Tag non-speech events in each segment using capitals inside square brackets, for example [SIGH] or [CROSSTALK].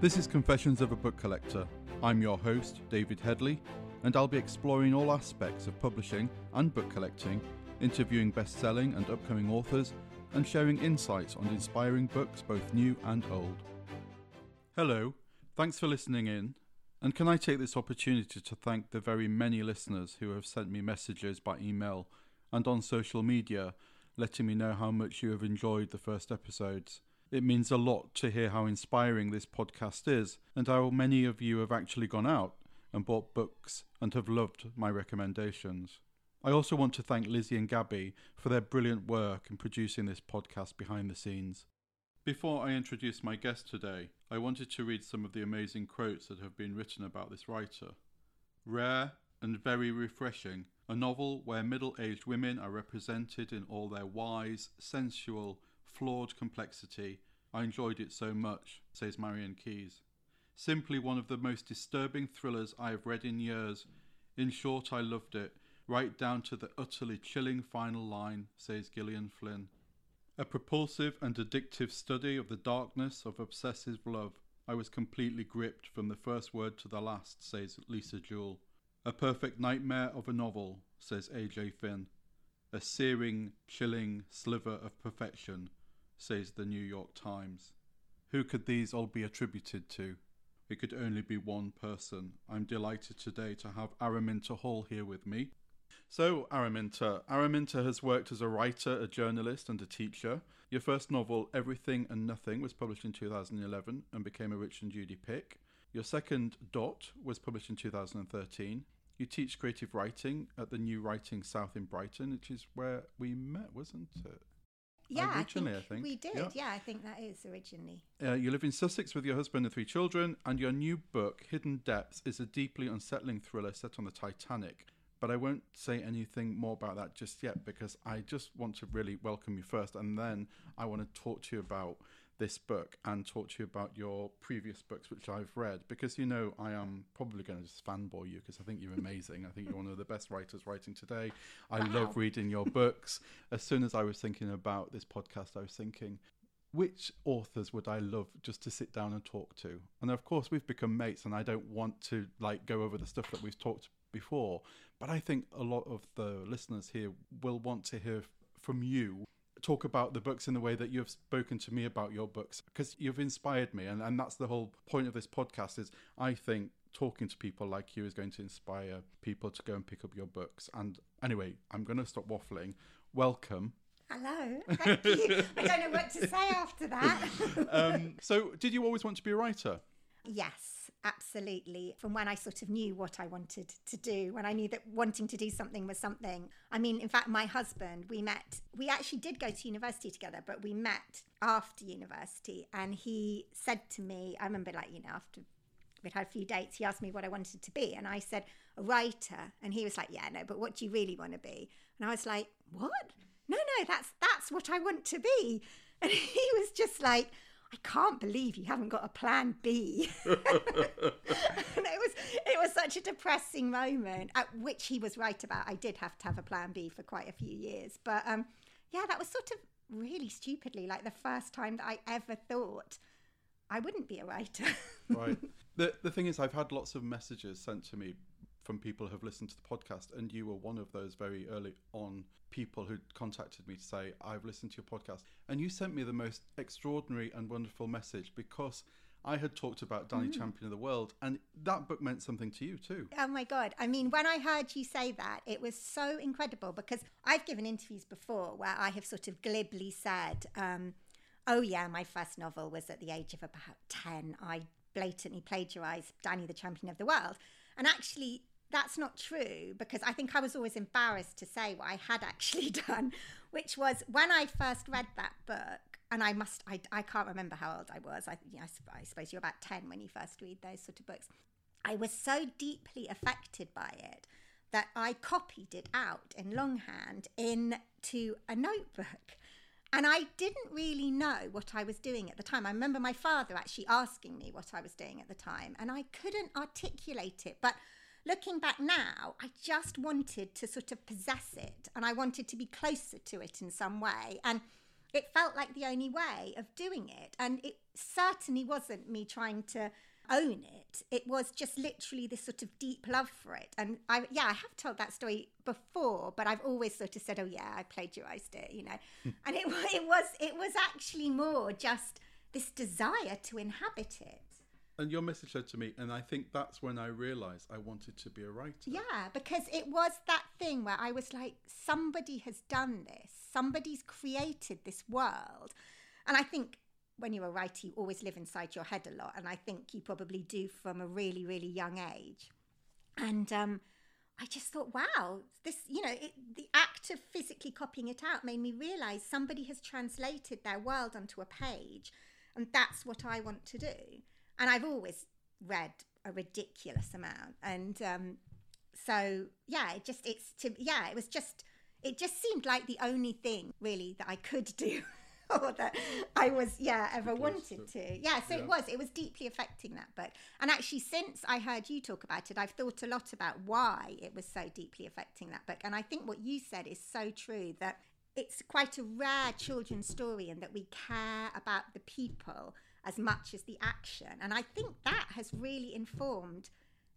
This is Confessions of a Book Collector. I'm your host, David Headley, and I'll be exploring all aspects of publishing and book collecting, interviewing best selling and upcoming authors, and sharing insights on inspiring books, both new and old. Hello, thanks for listening in. And can I take this opportunity to thank the very many listeners who have sent me messages by email and on social media letting me know how much you have enjoyed the first episodes. It means a lot to hear how inspiring this podcast is and how many of you have actually gone out and bought books and have loved my recommendations. I also want to thank Lizzie and Gabby for their brilliant work in producing this podcast behind the scenes. Before I introduce my guest today, I wanted to read some of the amazing quotes that have been written about this writer. Rare and very refreshing, a novel where middle aged women are represented in all their wise, sensual, flawed complexity. I enjoyed it so much, says Marian Keyes. Simply one of the most disturbing thrillers I have read in years. In short, I loved it, right down to the utterly chilling final line, says Gillian Flynn. A propulsive and addictive study of the darkness of obsessive love. I was completely gripped from the first word to the last, says Lisa Jewell. A perfect nightmare of a novel, says A.J. Finn. A searing, chilling sliver of perfection, says the New York Times. Who could these all be attributed to? It could only be one person. I'm delighted today to have Araminta Hall here with me. So, Araminta, Araminta has worked as a writer, a journalist, and a teacher. Your first novel, Everything and Nothing, was published in 2011 and became a Richard Judy pick. Your second, Dot, was published in 2013. You teach creative writing at the New Writing South in Brighton, which is where we met, wasn't it? Yeah, Originally, I, I think think. we did. Yeah. Yeah. I think that is originally. Uh, you live in Sussex with your husband and three children, and your new book, Hidden Depths, is a deeply unsettling thriller set on the Titanic. But I won't say anything more about that just yet because I just want to really welcome you first, and then I want to talk to you about this book and talk to you about your previous books, which I've read. Because you know, I am probably going to just fanboy you because I think you're amazing. I think you're one of the best writers writing today. I Wow. love reading your books. As soon as I was thinking about this podcast, I was thinking, which authors would I love just to sit down and talk to? And of course, we've become mates, and I don't want to like go over the stuff that we've talked before. But I think a lot of the listeners here will want to hear from you talk about the books in the way that you've spoken to me about your books because you've inspired me and, and that's the whole point of this podcast is i think talking to people like you is going to inspire people to go and pick up your books and anyway i'm going to stop waffling welcome Hello. Thank you. I don't know what to say after that. [LAUGHS] um, so did you always want to be a writer yes, absolutely. From when I sort of knew what I wanted to do, when I knew that wanting to do something was something. I mean, in fact, my husband, we met, we actually did go to university together, but we met after university. And he said to me, I remember, like, you know, after we'd had a few dates, he asked me what I wanted to be. And I said, a writer. And he was like, yeah, no, but what do you really want to be? And I was like, what? No, no, that's that's what I want to be. And [LAUGHS] he was just like, I can't believe you haven't got a plan B. [LAUGHS] and it was it was such a depressing moment, at which he was right about. I did have to have a plan B for quite a few years. But um, yeah, that was sort of really stupidly like the first time that I ever thought I wouldn't be a writer. right [LAUGHS] the, the thing is i've had lots of messages sent to me from people who have listened to the podcast and you were one of those very early on people who contacted me to say i've listened to your podcast and you sent me the most extraordinary and wonderful message because i had talked about danny champion of the world and that book meant something to you too Oh my God. I mean, when I heard you say that, it was so incredible because I've given interviews before where I have sort of glibly said, um, oh, yeah, my first novel was at the age of about 10. I blatantly plagiarized Danny, the Champion of the World. And actually, that's not true because I think I was always embarrassed to say what I had actually [LAUGHS] done, which was when I first read that book. And I must, I, I can't remember how old I was. I, you know, I, I suppose you're about 10 when you first read those sort of books. I was so deeply affected by it that I copied it out in longhand into a notebook. And I didn't really know what I was doing at the time. I remember my father actually asking me what I was doing at the time, and I couldn't articulate it. But looking back now, I just wanted to sort of possess it and I wanted to be closer to it in some way. And it felt like the only way of doing it. And it certainly wasn't me trying to own it. It was just literally this sort of deep love for it. And I, yeah, I have told that story before, but I've always sort of said, "Oh yeah, I plagiarized it," you know. Hmm. and it, [LAUGHS] it was, it was actually more just this desire to inhabit it. And your message said to me, and I think that's when I realised I wanted to be a writer. Yeah, because it was that thing where I was like, somebody has done this, somebody's created this world. And I think when you're a writer, you always live inside your head a lot. And I think you probably do from a really, really young age. And um, I just thought, wow, this, you know, it, the act of physically copying it out made me realize somebody has translated their world onto a page. And that's what I want to do and I've always read a ridiculous amount, and um, so yeah, it just it's to yeah, it was just it just seemed like the only thing really that I could do. [LAUGHS] or that I was, yeah, ever wanted to. Yeah, so yeah. it was. It was deeply affecting that book. And actually, since I heard you talk about it, I've thought a lot about why it was so deeply affecting that book. And I think what you said is so true that it's quite a rare children's story and that we care about the people as much as the action. And I think that has really informed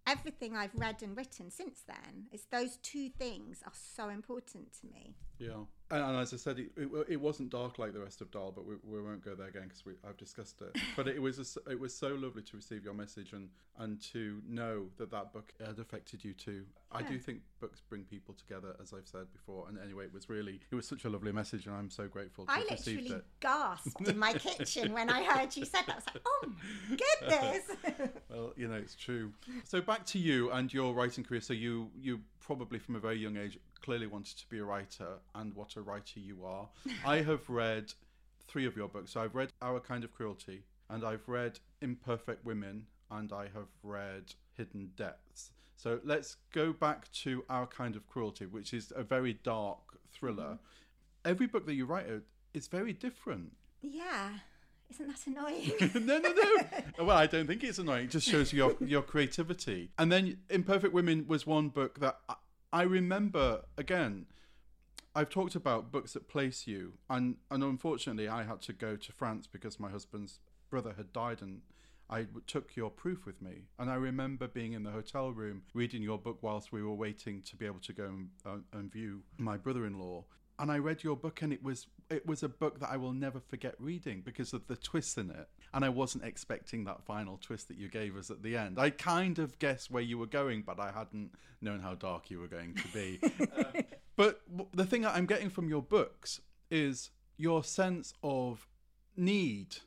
everything I've read and written since then. Is those two things are so important to me. Yeah, and, and as I said, it, it, it, wasn't dark like the rest of Dahl, but we, we won't go there again because I've discussed it. [LAUGHS] But it was a, it was so lovely to receive your message and and to know that that book had affected you too. Yeah. I do think books bring people together, as I've said before. And anyway, it was really it was such a lovely message, and I'm so grateful. To I literally gasped in my [LAUGHS] kitchen when I heard you said that. I was like, oh goodness. [LAUGHS] well, you know, it's true. So back to you and your writing career. So you you probably from a very young age clearly wanted to be a writer and what a writer you are. [LAUGHS] I have read three of your books. So I've read Our Kind of Cruelty and I've read Imperfect Women and I have read Hidden Depths. So let's go back to Our Kind of Cruelty, which is a very dark thriller. Mm-hmm. Every book that you write is very different. Yeah. Isn't that annoying? [LAUGHS] no, no, no. [LAUGHS] well, I don't think it's annoying. It just shows your your creativity. And then Imperfect Women was one book that I remember again. I've talked about books that place you, and and unfortunately, I had to go to France because my husband's brother had died, and I took your proof with me. And I remember being in the hotel room reading your book whilst we were waiting to be able to go and, uh, and view my brother-in-law. And I read your book, and it was it was a book that I will never forget reading because of the twists in it. And I wasn't expecting that final twist that you gave us at the end. I kind of guessed where you were going, but I hadn't known how dark you were going to be. [LAUGHS] uh, but the thing I'm getting from your books is your sense of need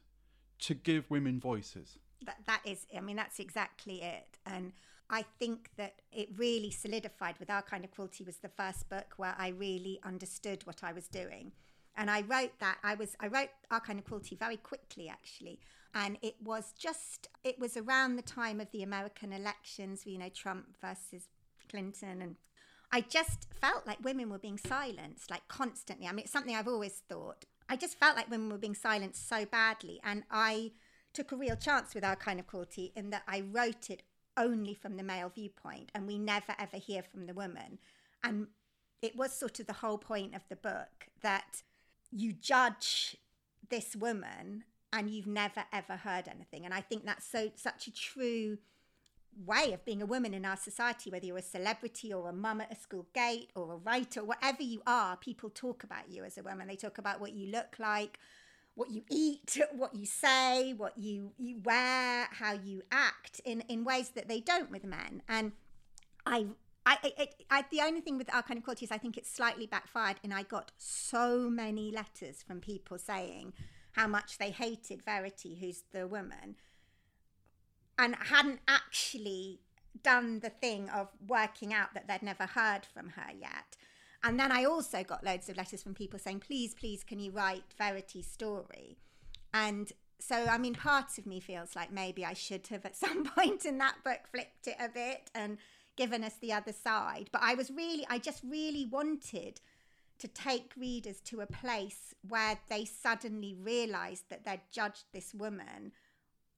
to give women voices. That, that is, I mean, that's exactly it. And I think that it really solidified with Our Kind of Cruelty was the first book where I really understood what I was doing and I wrote that I was I wrote Our Kind of Cruelty very quickly actually, and it was just it was around the time of the American elections, you know, Trump versus Clinton, and I just felt like women were being silenced like constantly. I mean, it's something I've always thought. I just felt like women were being silenced so badly, and I took a real chance with Our Kind of Cruelty in that I wrote it only from the male viewpoint, and we never ever hear from the woman, and it was sort of the whole point of the book that you judge this woman and you've never ever heard anything. And i think that's so such a true way of being a woman in our society whether you're a celebrity or a mum at a school gate or a writer whatever you are people talk about you as a woman. They talk about what you look like what you eat [LAUGHS] what you say what you you wear how you act in in ways that they don't with men and i I, I, I, the only thing with our kind of cruelty is I think it's slightly backfired, and I got so many letters from people saying how much they hated Verity, who's the woman, and hadn't actually done the thing of working out that they'd never heard from her yet. And then I also got loads of letters from people saying, please, please, can you write Verity's story? And so, I mean, part of me feels like maybe I should have at [LAUGHS] some point in that book flipped it a bit and given us the other side. But I was really, I just really wanted to take readers to a place where they suddenly realized that they'd judged this woman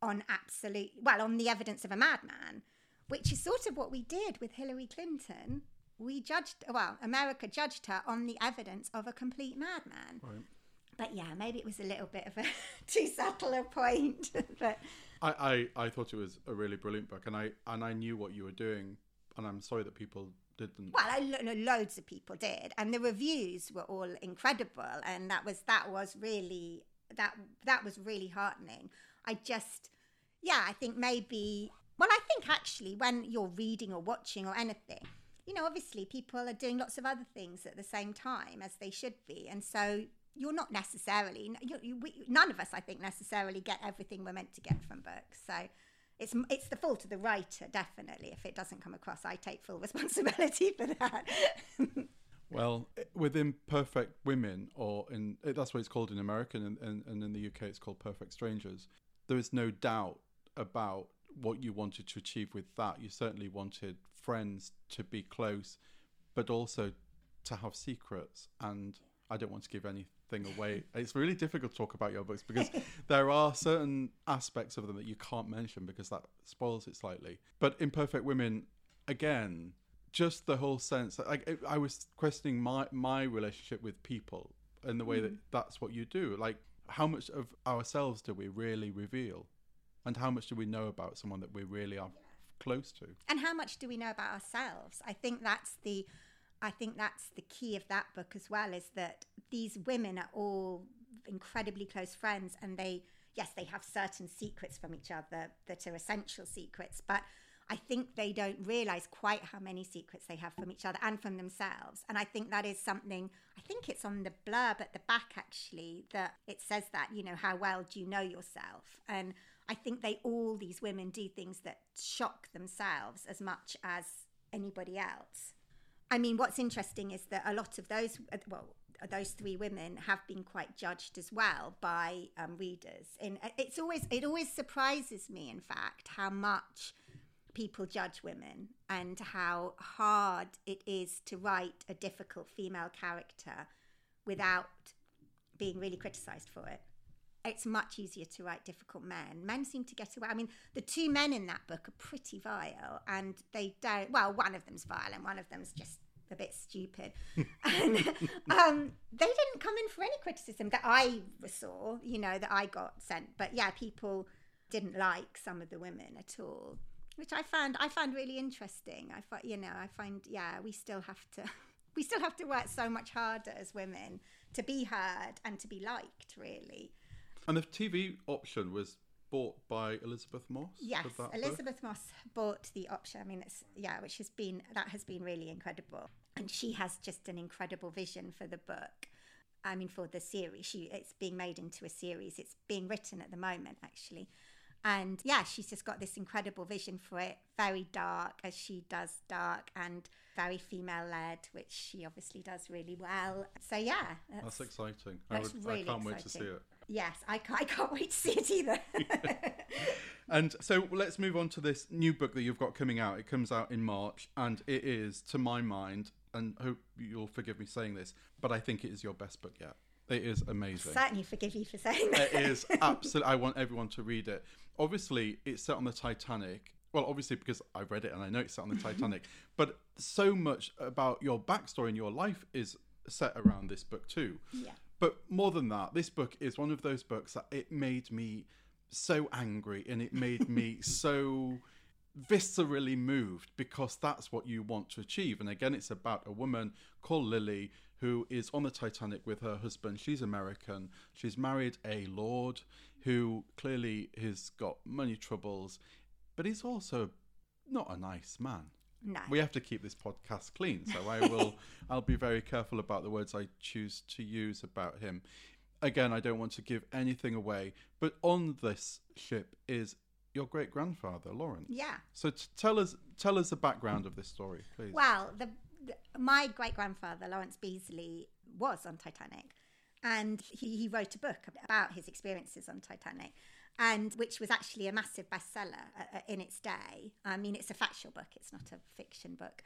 on absolute, well, on the evidence of a madman, which is sort of what we did with Hillary Clinton. We judged, well, America judged her on the evidence of a complete madman. Right. but yeah, maybe it was a little bit of a [LAUGHS] too subtle a point. [LAUGHS] but I, I, I thought it was a really brilliant book, and I and I knew what you were doing, and I'm sorry that people didn't. well, I, lo- loads of people did, and the reviews were all incredible, and that was that was really that that was really heartening. I just, yeah, I think maybe. Well, I think actually when you're reading or watching or anything, you know, obviously people are doing lots of other things at the same time as they should be, and so you're not necessarily you, you, we, none of us i think necessarily get everything we're meant to get from books. So it's it's the fault of the writer definitely. If it doesn't come across i take full [LAUGHS] responsibility for that. [LAUGHS] Well eh, within perfect women or in eh, that's what it's called in american and, and, and in the uk it's called perfect strangers there is no doubt about what you wanted to achieve with that. You certainly wanted friends to be close but also to have secrets and i don't want to give anything away. It's really difficult to talk about your books because [LAUGHS] there are certain aspects of them that you can't mention because that spoils it slightly. But Imperfect Women, again, just the whole sense like I was questioning my my relationship with people and the way mm. that that's what you do. Like how much of ourselves do we really reveal, and how much do we know about someone that we really are close to, and how much do we know about ourselves? I think that's the I think that's the key of that book as well is that these women are all incredibly close friends and they yes they have certain secrets from each other that are essential secrets but I think they don't realize quite how many secrets they have from each other and from themselves. And I think that is something, I think it's on the blurb at the back actually, that it says that, you know, how well do you know yourself? And I think they all, these women, do things that shock themselves as much as anybody else. I mean, what's interesting is that a lot of those, well, those three women have been quite judged as well by um, readers. And uh, it's always it always surprises me, in fact, how much people judge women and how hard it is to write a difficult female character without being really criticised for it. It's much easier to write difficult men. Men seem to get away. I mean, the two men in that book are pretty vile, and they don't. Well, one of them's vile, and one of them's just a bit stupid. [LAUGHS] and um, they didn't come in for any criticism that I saw, you know, that I got sent. But yeah, people didn't like some of the women at all, which I found I found really interesting. I find, you know, I find yeah, we still have to [LAUGHS] we still have to work so much harder as women to be heard and to be liked, really. And the TV option was bought by Elisabeth Moss. Yes, Elisabeth? Moss bought the option. I mean, it's yeah, which has been that has been really incredible, and she has just an incredible vision for the book. I mean, for the series, she it's being made into a series. It's being written at the moment, actually. And yeah, she's just got this incredible vision for it. Very dark, as she does dark, and very female led, which she obviously does really well. So yeah, that's, that's exciting. That's I, would, really I can't exciting. wait to see it. Yes, I, I can't wait to see it either. [LAUGHS] and so let's move on to this new book that you've got coming out. It comes out in March, and it is, to my mind, and hope you'll forgive me saying this, but I think it is your best book yet. It is amazing. I certainly forgive you for saying that. It is [LAUGHS] absolutely. I want everyone to read it. Obviously, it's set on the Titanic. Well, obviously because I read it and I know it's set on the [LAUGHS] Titanic. but so much about your backstory and your life is set around this book too. Yeah. But more than that, this book is one of those books that it made me so angry and it made me [LAUGHS] so viscerally moved because that's what you want to achieve. And again, it's about a woman called Lily who is on the Titanic with her husband. She's American. She's married a lord who clearly has got money troubles, but he's also not a nice man. No. We have to keep this podcast clean, so I will [LAUGHS] I'll be very careful about the words I choose to use about him. Again, I don't want to give anything away, but on this ship is your great grandfather, Lawrence. Yeah. So t- tell us tell us the background of this story, please. Well, the, the my great grandfather, Lawrence Beesley, was on Titanic, and he, he wrote a book about his experiences on Titanic and which was actually a massive bestseller uh, uh, in its day. I mean, it's a factual book; it's not a fiction book.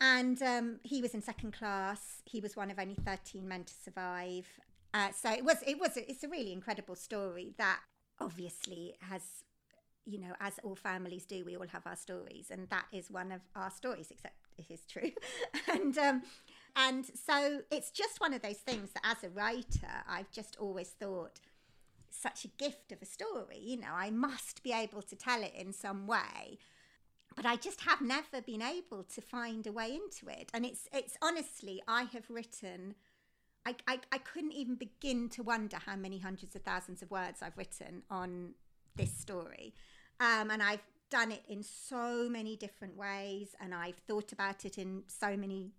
And um, he was in second class. He was one of only thirteen men to survive. Uh, so it was it was it's a really incredible story that obviously has you know as all families do we all have our stories and that is one of our stories except it is true and um, And so it's just one of those things that as a writer, I've just always thought such a gift of a story. You know, I must be able to tell it in some way. But I just have never been able to find a way into it. And it's it's honestly, I have written I, I, I couldn't even begin to wonder how many hundreds of thousands of words I've written on this story. Um, and I've done it in so many different ways and I've thought about it in so many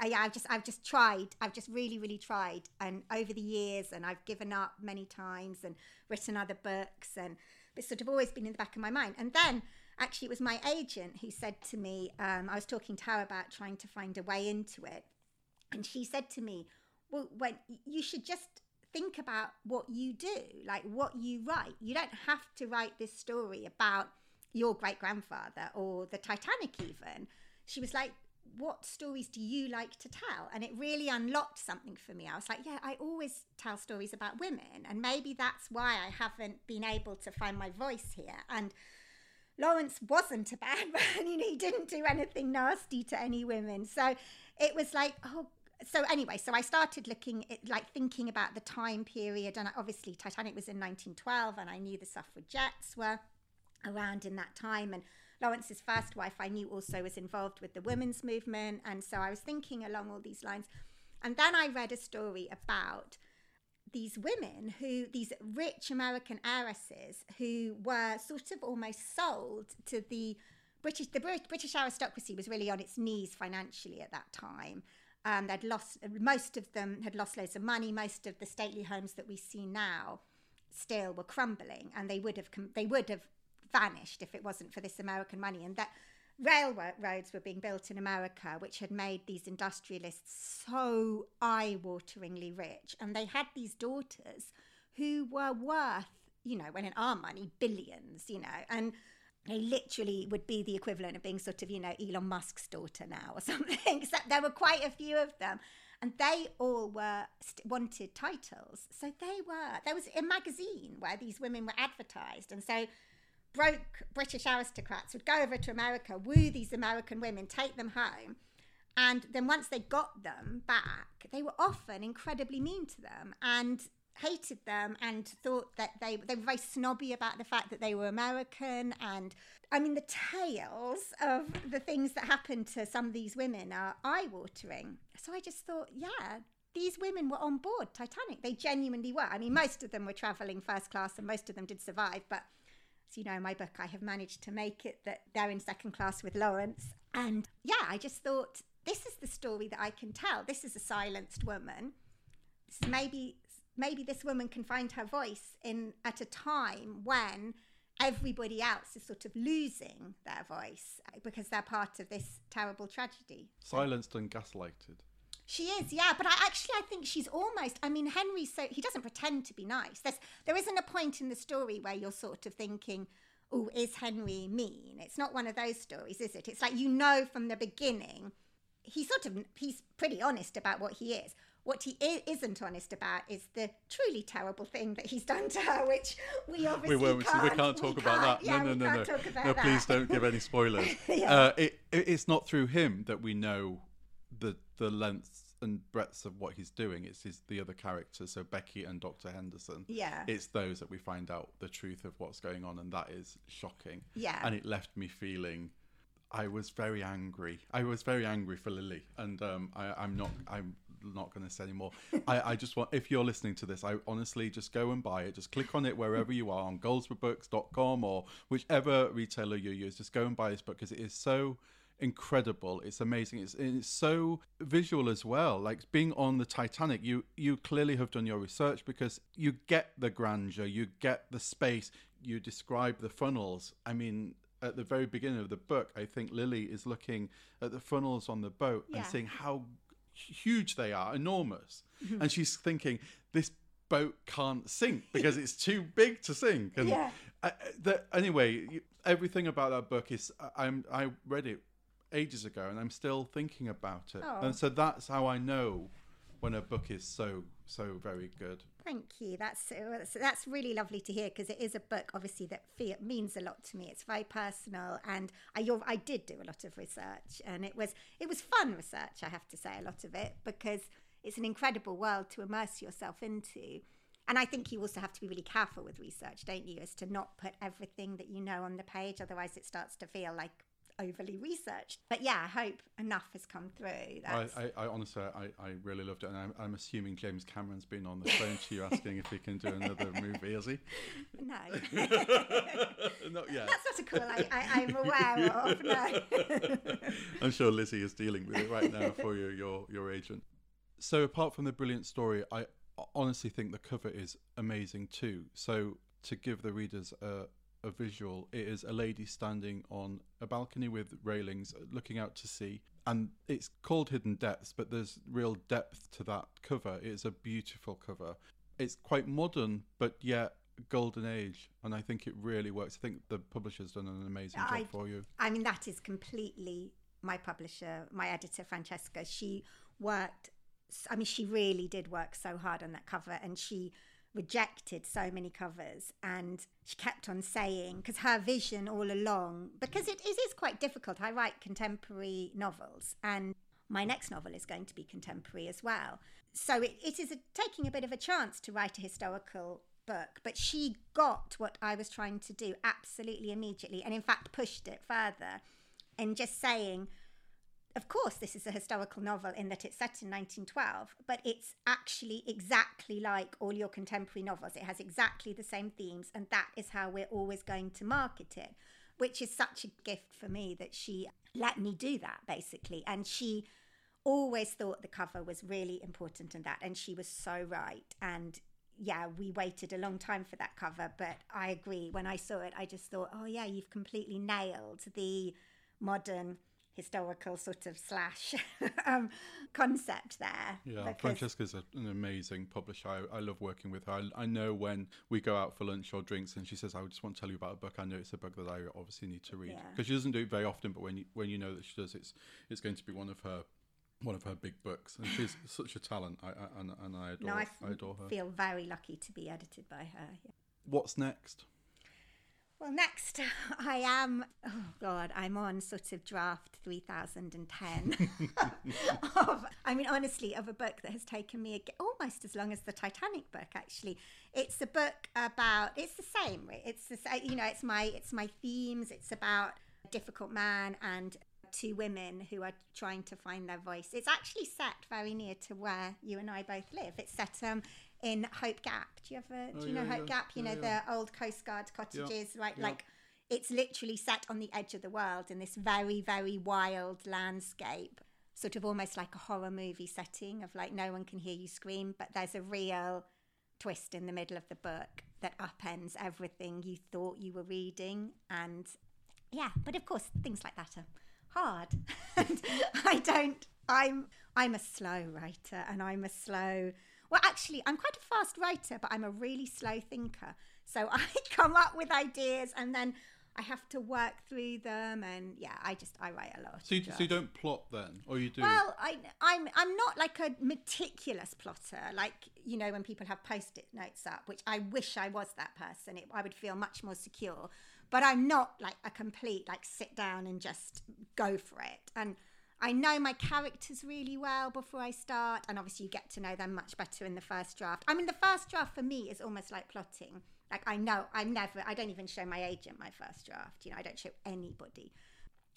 I've just I've just tried I've just really really tried and over the years and I've given up many times and written other books and it's sort of always been in the back of my mind. And then actually it was my agent who said to me um, I was talking to her about trying to find a way into it and she said to me well when you should just think about what you do like what you write. You don't have to write this story about your great grandfather or the Titanic, even. She was like, What stories do you like to tell? And it really unlocked something for me. I was like, Yeah, I always tell stories about women. And maybe that's why I haven't been able to find my voice here. And Lawrence wasn't a bad [LAUGHS] man. You know, he didn't do anything nasty to any women. So it was like, oh, so anyway, so I started looking at like thinking about the time period, and obviously Titanic was in 1912, and I knew the suffragettes were around in that time. And Lawrence's first wife, I knew also was involved with the women's movement. And so I was thinking along all these lines. And then I read a story about these women who, these rich American heiresses who were sort of almost sold to the British, the British aristocracy was really on its knees financially at that time. Um, they'd lost, most of them had lost loads of money. Most of the stately homes that we see now still were crumbling, and they would have, they would have vanished if it wasn't for this American money. And that railroads were being built in America, which had made these industrialists so eye wateringly rich. And they had these daughters who were worth, you know, when in our money, billions, you know. And they literally would be the equivalent of being sort of, you know, Elon Musk's daughter now or [LAUGHS] something. Except there were quite a few of them. And they all were st- wanted titles. So they were, there was a magazine where these women were advertised. And so broke British aristocrats would go over to America, woo these American women, take them home. And then once they got them back, they were often incredibly mean to them and hated them and thought that they, they were very snobby about the fact that they were American. And I mean, the tales of the things that happened to some of these women are eye watering. So I just thought, yeah, these women were on board Titanic. They genuinely were. I mean, most of them were traveling first class and most of them did survive, but so, you know, in my book, I have managed to make it that they're in second class with Lawrence. And yeah, I just thought this is the story that I can tell. This is a silenced woman. Maybe maybe this woman can find her voice in at a time when everybody else is sort of losing their voice uh, because they're part of this terrible tragedy. Silenced and gaslighted. She is, yeah. But I actually, I think she's almost. I mean, Henry, so he doesn't pretend to be nice. There's there isn't a point in the story where you're sort of thinking, "Oh, is Henry mean?" It's not one of those stories, is it? It's like you know from the beginning. He's sort of he's pretty honest about what he is. What he isn't honest about is the truly terrible thing that he's done to her, which we obviously we, won't, can't, we can't talk we about can't, that. Yeah, no, no, no, no. no. Please don't give any spoilers. [LAUGHS] yeah. uh, it, it, it's not through him that we know the the lengths and breadth of what he's doing. It's his the other characters, so Becky and Doctor Henderson. Yeah, it's those that we find out the truth of what's going on, and that is shocking. Yeah, and it left me feeling. I was very angry. I was very angry for Lily, and um, I, I'm not. I'm not going to say anymore. [LAUGHS] I, I just want, if you're listening to this, I honestly just go and buy it. Just click on it wherever you are on goldsborobooks.com or whichever retailer you use. Just go and buy this book because it is so incredible. It's amazing. It's it's so visual as well. Like being on the Titanic, you you clearly have done your research because you get the grandeur, you get the space, you describe the funnels. I mean, at the very beginning of the book, I think Lily is looking at the funnels on the boat yeah. and seeing how huge they are, enormous, mm-hmm. and she's thinking this boat can't sink because it's too big to sink. And yeah. I, the, anyway, everything about that book is I, I'm I read it ages ago, and I'm still thinking about it. Oh. And so that's how I know when a book is so so very good. Thank you. That's uh, that's, that's really lovely to hear because it is a book, obviously, that feel, means a lot to me. It's very personal, and I I did do a lot of research, and it was it was fun research. I have to say, a lot of it because it's an incredible world to immerse yourself into. And I think you also have to be really careful with research, don't you, as to not put everything that you know on the page. Otherwise, it starts to feel like overly researched. But yeah, I hope enough has come through. I, I, I, honestly, I, I really loved it, and I'm, I'm, assuming James Cameron's been on the phone to you asking if he can do another movie, has he? [LAUGHS] No, [LAUGHS] not yet. That's not a call I, I, am aware [LAUGHS] of. No, I'm sure Lizzie is dealing with it right now for you, your your agent. So apart from the brilliant story, I honestly think the cover is amazing too. So to give the readers a a visual. It is a lady standing on a balcony with railings uh, looking out to sea. And it's called Hidden Depths, but there's real depth to that cover. It's a beautiful cover. It's quite modern, but yet golden age. And I think it really works. I think the publisher's done an amazing job I, for you. I mean, that is completely my publisher, my editor, Francesca. She worked, I mean, she really did work so hard on that cover. And she rejected so many covers and she kept on saying because her vision all along because it, it is quite difficult. I write contemporary novels and my next novel is going to be contemporary as well. So it, it is a, taking a bit of a chance to write a historical book but she got what i was trying to do absolutely immediately and in fact pushed it further and just saying of course, this is a historical novel in that it's set in 1912, but it's actually exactly like all your contemporary novels. It has exactly the same themes, and that is how we're always going to market it, which is such a gift for me that she let me do that, basically. And she always thought the cover was really important in that, and she was so right. And yeah, we waited a long time for that cover, but I agree. When I saw it, I just thought, oh, yeah, you've completely nailed the modern historical sort of slash [LAUGHS] um, concept there. Yeah. Francesca's a, an amazing publisher. I, I, love working with her. I, I, know when we go out for lunch or drinks and she says, I just want to tell you about a book, I know it's a book that I obviously need to read. Because yeah. she doesn't do it very often, but when you, when you know that she does, it's, it's going to be one of her one of her big books, and she's [LAUGHS] such a talent. I, I and, and I adore. No, I, f- I adore her. Feel very lucky to be edited by her. Yeah. What's next? Well, next, [LAUGHS] I am, oh God, I'm on sort of draft 3010 [LAUGHS] of, I mean, honestly, of a book that has taken me almost as long as the Titanic book, actually. It's a book about, it's the same, it's the same, you know, it's my, it's my themes, it's about a difficult man and two women who are trying to find their voice. It's actually set very near to where you and I both live. It's set um, in Hope Gap. Do you ever do oh, you know Hope yeah. Gap? You know the old Coast Guard cottages, right? Like it's literally set on the edge of the world in this very very wild landscape, sort of almost like a horror movie setting of like no one can hear you scream, but there's a real twist in the middle of the book that upends everything you thought you were reading and yeah, but of course things like that are hard. [LAUGHS] and I don't I'm I'm a slow writer and I'm a slow well, actually, I'm quite a fast writer, but I'm a really slow thinker. So [LAUGHS] I come up with ideas and then I have to work through them, and yeah, I just I write a lot. So you, so you don't plot then, or you do? Well, I I'm I'm not like a meticulous plotter, like you know when people have post-it notes up, which I wish I was that person. It, I would feel much more secure. But I'm not like a complete like sit down and just go for it. And I know my characters really well before I start, and obviously you get to know them much better in the first draft. I mean, the first draft for me is almost like plotting. Like I know I'm never, I don't even show my agent my first draft. You know, I don't show anybody.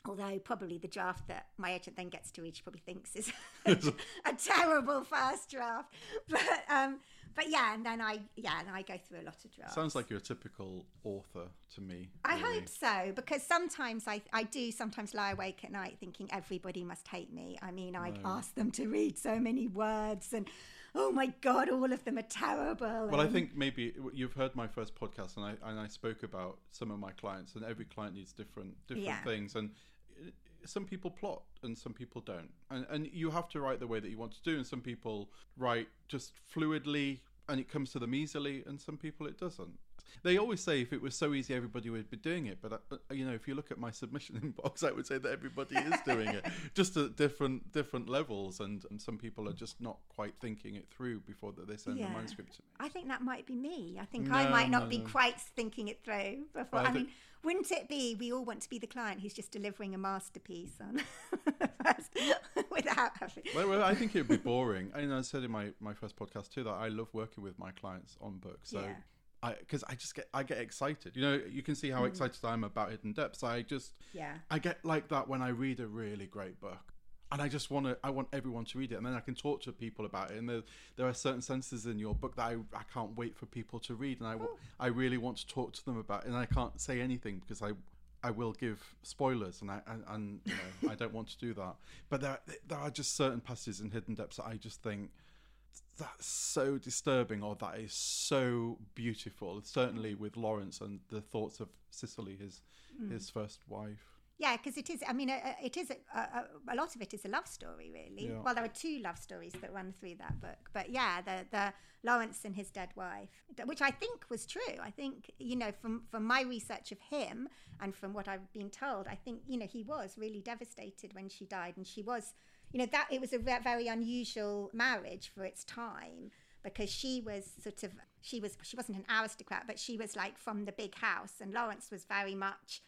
Although probably the draft that my agent then gets to read, she probably thinks is [LAUGHS] a terrible first draft. But um, but yeah, and then I yeah, and I go through a lot of drafts. Sounds like you're a typical author to me. I hope so because sometimes I I do sometimes lie awake at night thinking everybody must hate me. I mean, I no. ask them to read so many words and oh my god, all of them are terrible. Well, I think maybe you've heard my first podcast and I and I spoke about some of my clients and every client needs different different yeah. things and some people plot and some people don't. And and you have to write the way that you want to do and some people write just fluidly and it comes to them easily and some people it doesn't They always say if it was so easy, everybody would be doing it. But uh, you know, if you look at my submission [LAUGHS] inbox, I would say that everybody is doing it, [LAUGHS] just at different different levels. And, and some people are just not quite thinking it through before that they send Yeah. the manuscript to me. I think that might be me. I think No, I might not no, be no. quite thinking it through before. I I, mean, wouldn't it be we all want to be the client who's just delivering a masterpiece on [LAUGHS] first without having. Well, well, I think it would be boring. I, And I said in my, my first podcast too that I love working with my clients on books. So Yeah. I because I just get I get excited. You know, you can see how Mm. excited I am about Hidden Depths. I just Yeah. I get like that when I read a really great book. And I just want to, I want everyone to read it, and then I can talk to people about it. And there, there are certain sentences in your book that I, I can't wait for people to read, and I, wa- I really want to talk to them about. it. And I can't say anything because I, I will give spoilers, and I, and, and you know, I don't want to do that. But there, there are just certain passages in Hidden Depths that I just think that's so disturbing, or that is so beautiful. Certainly with Lawrence and the thoughts of Cicely, his, his first wife. Yeah, because it is. I mean, uh, it is a, a, a lot of it is a love story, really. Yeah. Well, there are two love stories that run through that book, but yeah, the the Lawrence and his dead wife, which I think was true. I think you know from from my research of him and from what I've been told, I think you know he was really devastated when she died, and she was, you know, that it was a ve- very unusual marriage for its time because she was sort of she was she wasn't an aristocrat, but she was like from the big house, and Lawrence was very much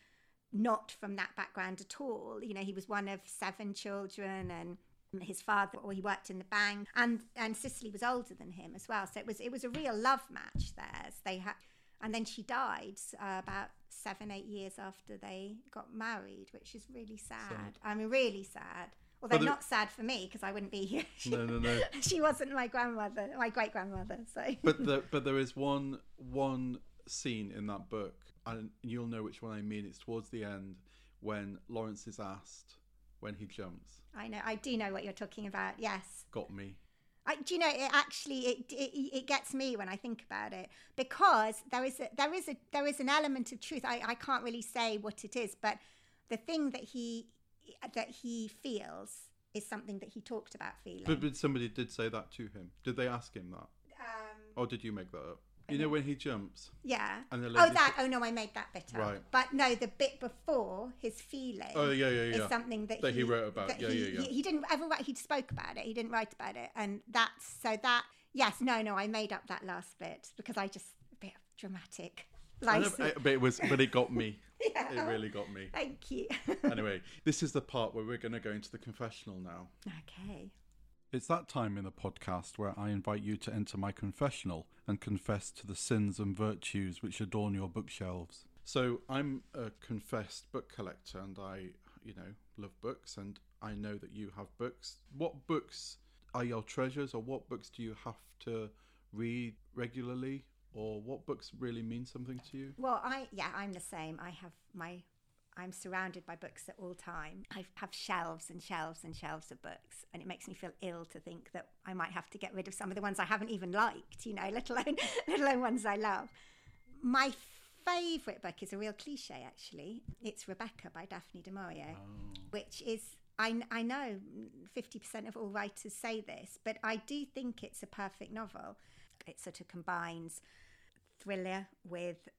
not from that background at all. You know, he was one of seven children and his father or he worked in the bank and and Cicely was older than him as well. So it was it was a real love match theirs. They had and then she died uh, about seven, eight years after they got married, which is really sad. I mean, really sad. Although But the- not sad for me because I wouldn't be here. [LAUGHS] She, No, no, no. [LAUGHS] she wasn't my grandmother, my great grandmother. So but [LAUGHS] the, but there is one one scene in that book, and you'll know which one I mean. It's towards the end when Lawrence is asked when he jumps. I know, I do know what you're talking about. Yes. Got me. I, do you know it actually it, it it gets me when I think about it because there is a, there is a there is an element of truth. I, I can't really say what it is, but the thing that he that he feels is something that he talked about feeling. But, but somebody did say that to him. Did they ask him that, um, or did you make that up? You know when he jumps. yeah. And the Oh, that. Oh no, I made that bit up. Right. But no, the bit before his feeling. Oh yeah, yeah, yeah. is something that, That he wrote about. Yeah, he, yeah, yeah. He, he didn't ever write. He spoke about it. He didn't write about it, and that's so that. Yes, no, no. I made up that last bit because I just a bit dramatic I know, license. I- but it was, but it got me. [LAUGHS] It really got me. Thank you. [LAUGHS] Anyway, this is the part where we're going to go into the confessional now. okay. It's that time in the podcast where I invite you to enter my confessional and confess to the sins and virtues which adorn your bookshelves. So, I'm a confessed book collector and I, you know, love books and I know that you have books. What books are your treasures or what books do you have to read regularly or what books really mean something to you? Well, I yeah, I'm the same. I have my. I'm surrounded by books at all time. I have shelves and shelves and shelves of books, and it makes me feel ill to think that I might have to get rid of some of the ones I haven't even liked. You know, [LAUGHS] let alone let alone ones I love. My favourite book is a real cliche, actually. It's Rebecca by Daphne du Maurier, oh. which is I, I know 50% of all writers say this, but I do think it's a perfect novel. It sort of combines thriller with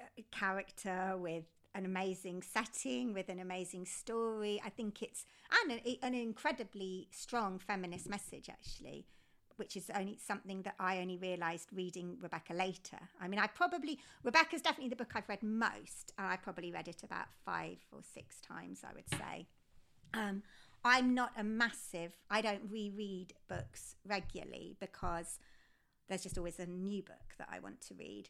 uh, character, with an amazing setting, with an amazing story. I think it's and an, an incredibly strong feminist message, actually, which is only something that I only realised reading Rebecca later. I mean, I probably Rebecca's definitely the book I've read most, and I probably read it about five or six times, I would say. Um, I'm not a massive. I don't reread books regularly because there's just always a new book that I want to read.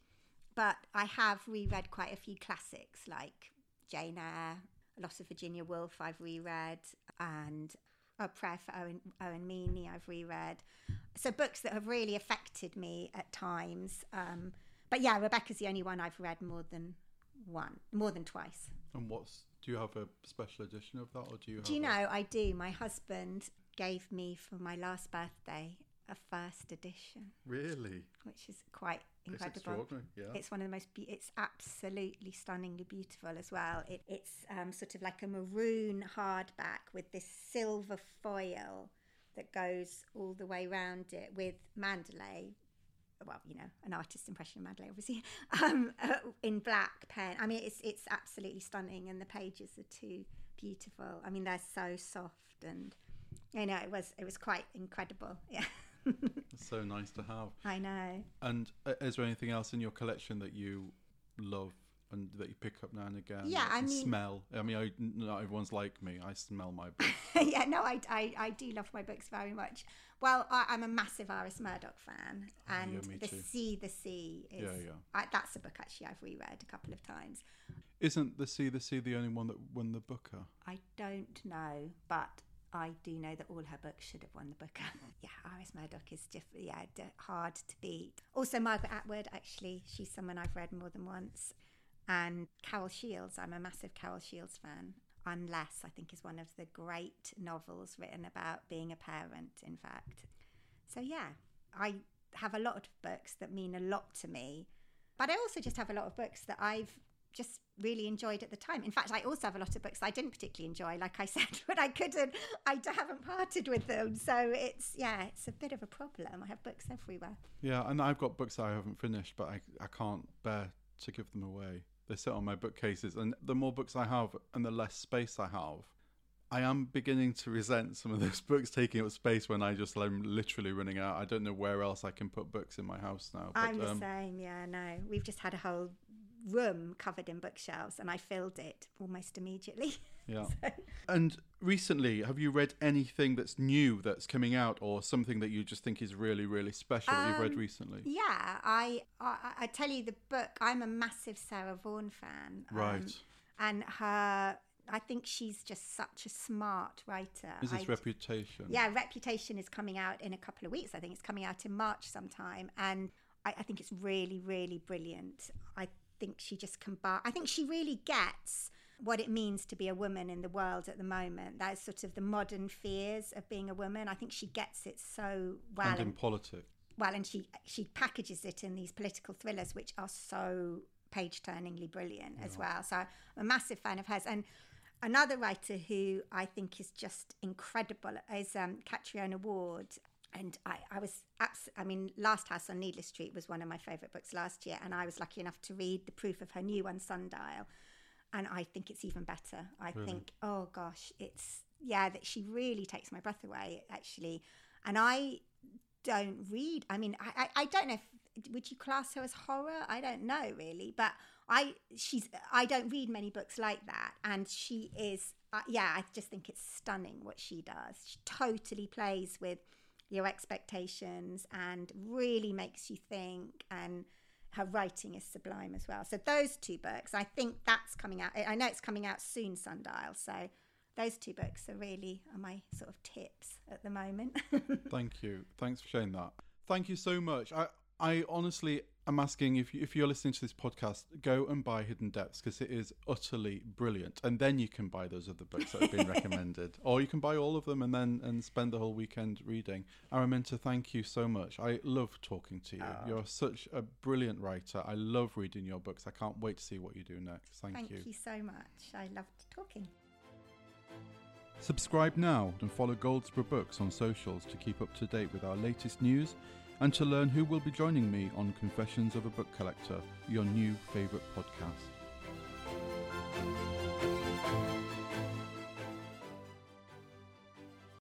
But I have reread quite a few classics like Jane Eyre, A Loss of Virginia Woolf, I've reread, and A Prayer for Owen, Owen Meany, I've reread. So books that have really affected me at times. Um, but yeah, Rebecca's the only one I've read more than one, more than twice. And what's, do you have a special edition of that or do you Do you know, I do. My husband gave me for my last birthday a first edition, Really? which is quite It's incredible. extraordinary, yeah. It's one of the most. Be- it's absolutely stunningly beautiful as well. It, it's um, sort of like a maroon hardback with this silver foil that goes all the way around it with mandalay well, you know, an artist's impression of Mandalay, obviously, [LAUGHS] um, uh, in black pen. I mean, it's it's absolutely stunning, and the pages are too beautiful. I mean, they're so soft, and you know, it was it was quite incredible. [LAUGHS] Yeah. [LAUGHS] So nice to have. I know. And uh, is there anything else in your collection that you love and that you pick up now and again? Yeah, I mean- smell. I mean, I, not everyone's like me. I smell my [LAUGHS] books. yeah, no, I, I, I do love my books very much. Well, I, I'm a massive Iris Murdoch fan, and Oh, yeah, me The too. Sea, the Sea is. Yeah, yeah. I, that's a book actually I've reread a couple of times. Isn't the Sea the Sea the only one that won the Booker? I don't know, but I do know that all her books should have won the Booker. [LAUGHS] yeah, Iris Murdoch is just yeah d- hard to beat. Also, Margaret Atwood, actually, she's someone I've read more than once. And Carol Shields, I'm a massive Carol Shields fan. Unless I think is one of the great novels written about being a parent. In fact, so yeah, I have a lot of books that mean a lot to me, but I also just have a lot of books that I've just really enjoyed at the time. In fact, I also have a lot of books I didn't particularly enjoy, like I [LAUGHS] said, but I couldn't, I haven't parted with them. So it's, yeah, it's a bit of a problem. I have books everywhere. Yeah, and I've got books I haven't finished, but I, I can't bear to give them away. They sit on my bookcases, and the more books I have and the less space I have, I am beginning to resent some of those [LAUGHS] books taking up space when I just am literally running out. I don't know where else I can put books in my house now. But, I'm the um, same. Yeah, no, we've just had a whole room covered in bookshelves and I filled it almost immediately. Yeah. [LAUGHS] And recently, have you read anything that's new that's coming out, or something that you just think is really, really special that you've read Um, recently? Yeah, I, I I tell you the book. I'm a massive Sarah Vaughan fan. um, Right. and her, I think she's just such a smart writer. Is this I- Reputation? Yeah, Reputation is coming out in a couple of weeks. I think it's coming out in March sometime, and I, I think it's really, really brilliant. I think she just combine. I think she really gets what it means to be a woman in the world at the moment. That is sort of the modern fears of being a woman. I think she gets it so well. And in and- politics. well, and she she packages it in these political thrillers, which are so page turningly brilliant as well. So I'm a massive fan of hers. And another writer who I think is just incredible is um, Catriona Ward. And I, I was, abs- I mean, Last House on Needless Street was one of my favourite books last year, and I was lucky enough to read the proof of her new one, Sundial, and I think it's even better. I think, oh gosh, it's yeah, that she really takes my breath away, actually. And I don't read. I mean, I, I, I don't know if would you class her as horror? I don't know really, but I she's I don't read many books like that, and she is uh, yeah. I just think it's stunning what she does. She totally plays with your expectations and really makes you think and her writing is sublime as well so those two books i think that's coming out i know it's coming out soon sundial so those two books are really are my sort of tips at the moment [LAUGHS] Thank you. Thanks for sharing that. Thank you so much. I, I honestly am asking if, you, if you're listening to this podcast, go and buy Hidden Depths because it is utterly brilliant. And then you can buy those other books that have been [LAUGHS] recommended. Or you can buy all of them and then and spend the whole weekend reading. Araminta, thank you so much. I love talking to you. Ah. You're such a brilliant writer. I love reading your books. I can't wait to see what you do next. Thank, you. thank you so much i loved talking Subscribe now and follow Goldsboro Books on socials to keep up to date with our latest news and to learn who will be joining me on Confessions of a Book Collector, your new favourite podcast.